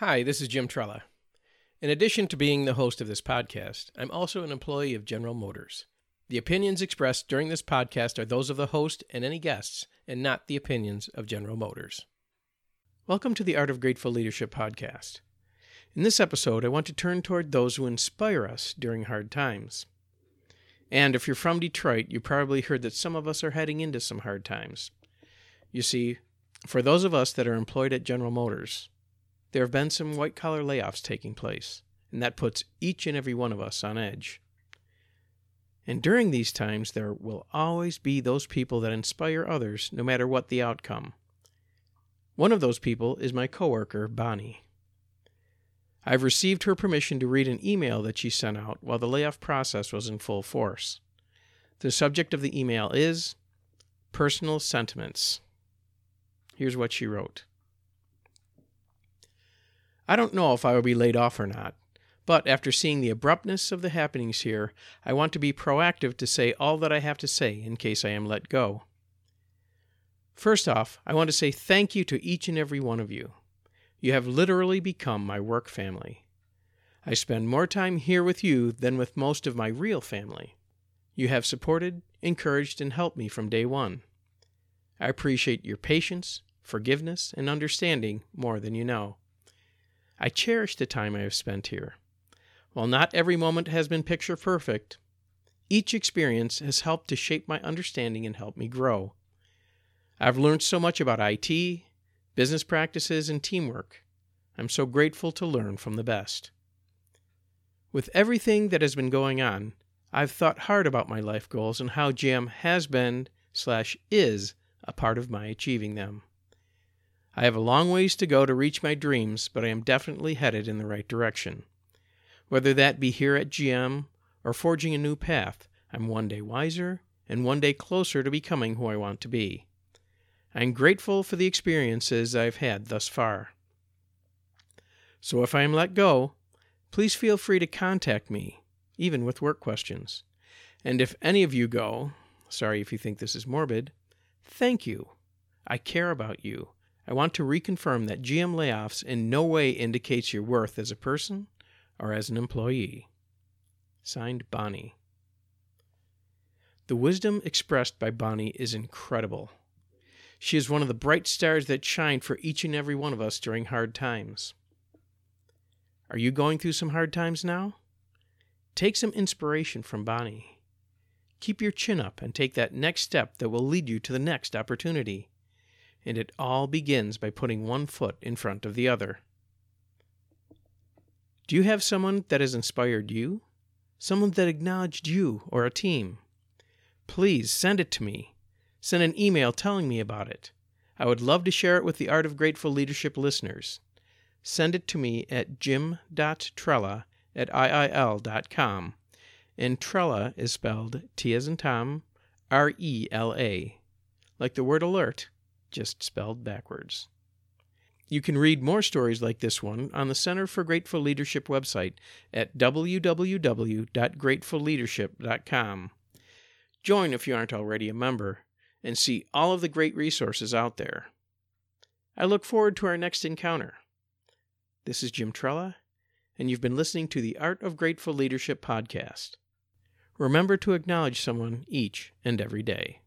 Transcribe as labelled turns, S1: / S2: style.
S1: Hi, this is Jim Trela. In addition to being the host of this podcast, I'm also an employee of General Motors. The opinions expressed during this podcast are those of the host and any guests, and not the opinions of General Motors. Welcome to the Art of Grateful Leadership podcast. In this episode, I want to turn toward those who inspire us during hard times. And if you're from Detroit, you probably heard that some of us are heading into some hard times. You see, for those of us that are employed at General Motors, there have been some white collar layoffs taking place, and that puts each and every one of us on edge. And during these times, there will always be those people that inspire others no matter what the outcome. One of those people is my coworker, Bonnie. I've received her permission to read an email that she sent out while the layoff process was in full force. The subject of the email is Personal Sentiments. Here's what she wrote I don't know if I will be laid off or not, but after seeing the abruptness of the happenings here, I want to be proactive to say all that I have to say in case I am let go. First off, I want to say thank you to each and every one of you. You have literally become my work family. I spend more time here with you than with most of my real family. You have supported, encouraged, and helped me from day one. I appreciate your patience, forgiveness, and understanding more than you know. I cherish the time I have spent here. While not every moment has been picture perfect, each experience has helped to shape my understanding and help me grow. I've learned so much about IT, business practices, and teamwork. I'm so grateful to learn from the best. With everything that has been going on, I've thought hard about my life goals and how GM has been slash is a part of my achieving them. I have a long ways to go to reach my dreams, but I am definitely headed in the right direction. Whether that be here at GM or forging a new path, I'm one day wiser and one day closer to becoming who I want to be. I'm grateful for the experiences I've had thus far. So if I am let go, please feel free to contact me, even with work questions. And if any of you go, sorry if you think this is morbid, thank you. I care about you I want to reconfirm that GM layoffs in no way indicates your worth as a person or as an employee. Signed, Bonnie. The wisdom expressed by Bonnie is incredible. She is one of the bright stars that shine for each and every one of us during hard times. Are you going through some hard times now? Take some inspiration from Bonnie. Keep your chin up and take that next step that will lead you to the next opportunity and it all begins by putting one foot in front of the other. Do you have someone that has inspired you? Someone that acknowledged you or a team? Please send it to me. Send an email telling me about it. I would love to share it with the Art of Grateful Leadership listeners. Send it to me at jim.trela at iil.com. And Trela is spelled T as in Tom, R E L A. Like the word alert, just spelled backwards. You can read more stories like this one on the Center for Grateful Leadership website at www.gratefulleadership.com. Join if you aren't already a member and see all of the great resources out there. I look forward to our next encounter. This is Jim Trela, and you've been listening to the Art of Grateful Leadership podcast. Remember to acknowledge someone each and every day.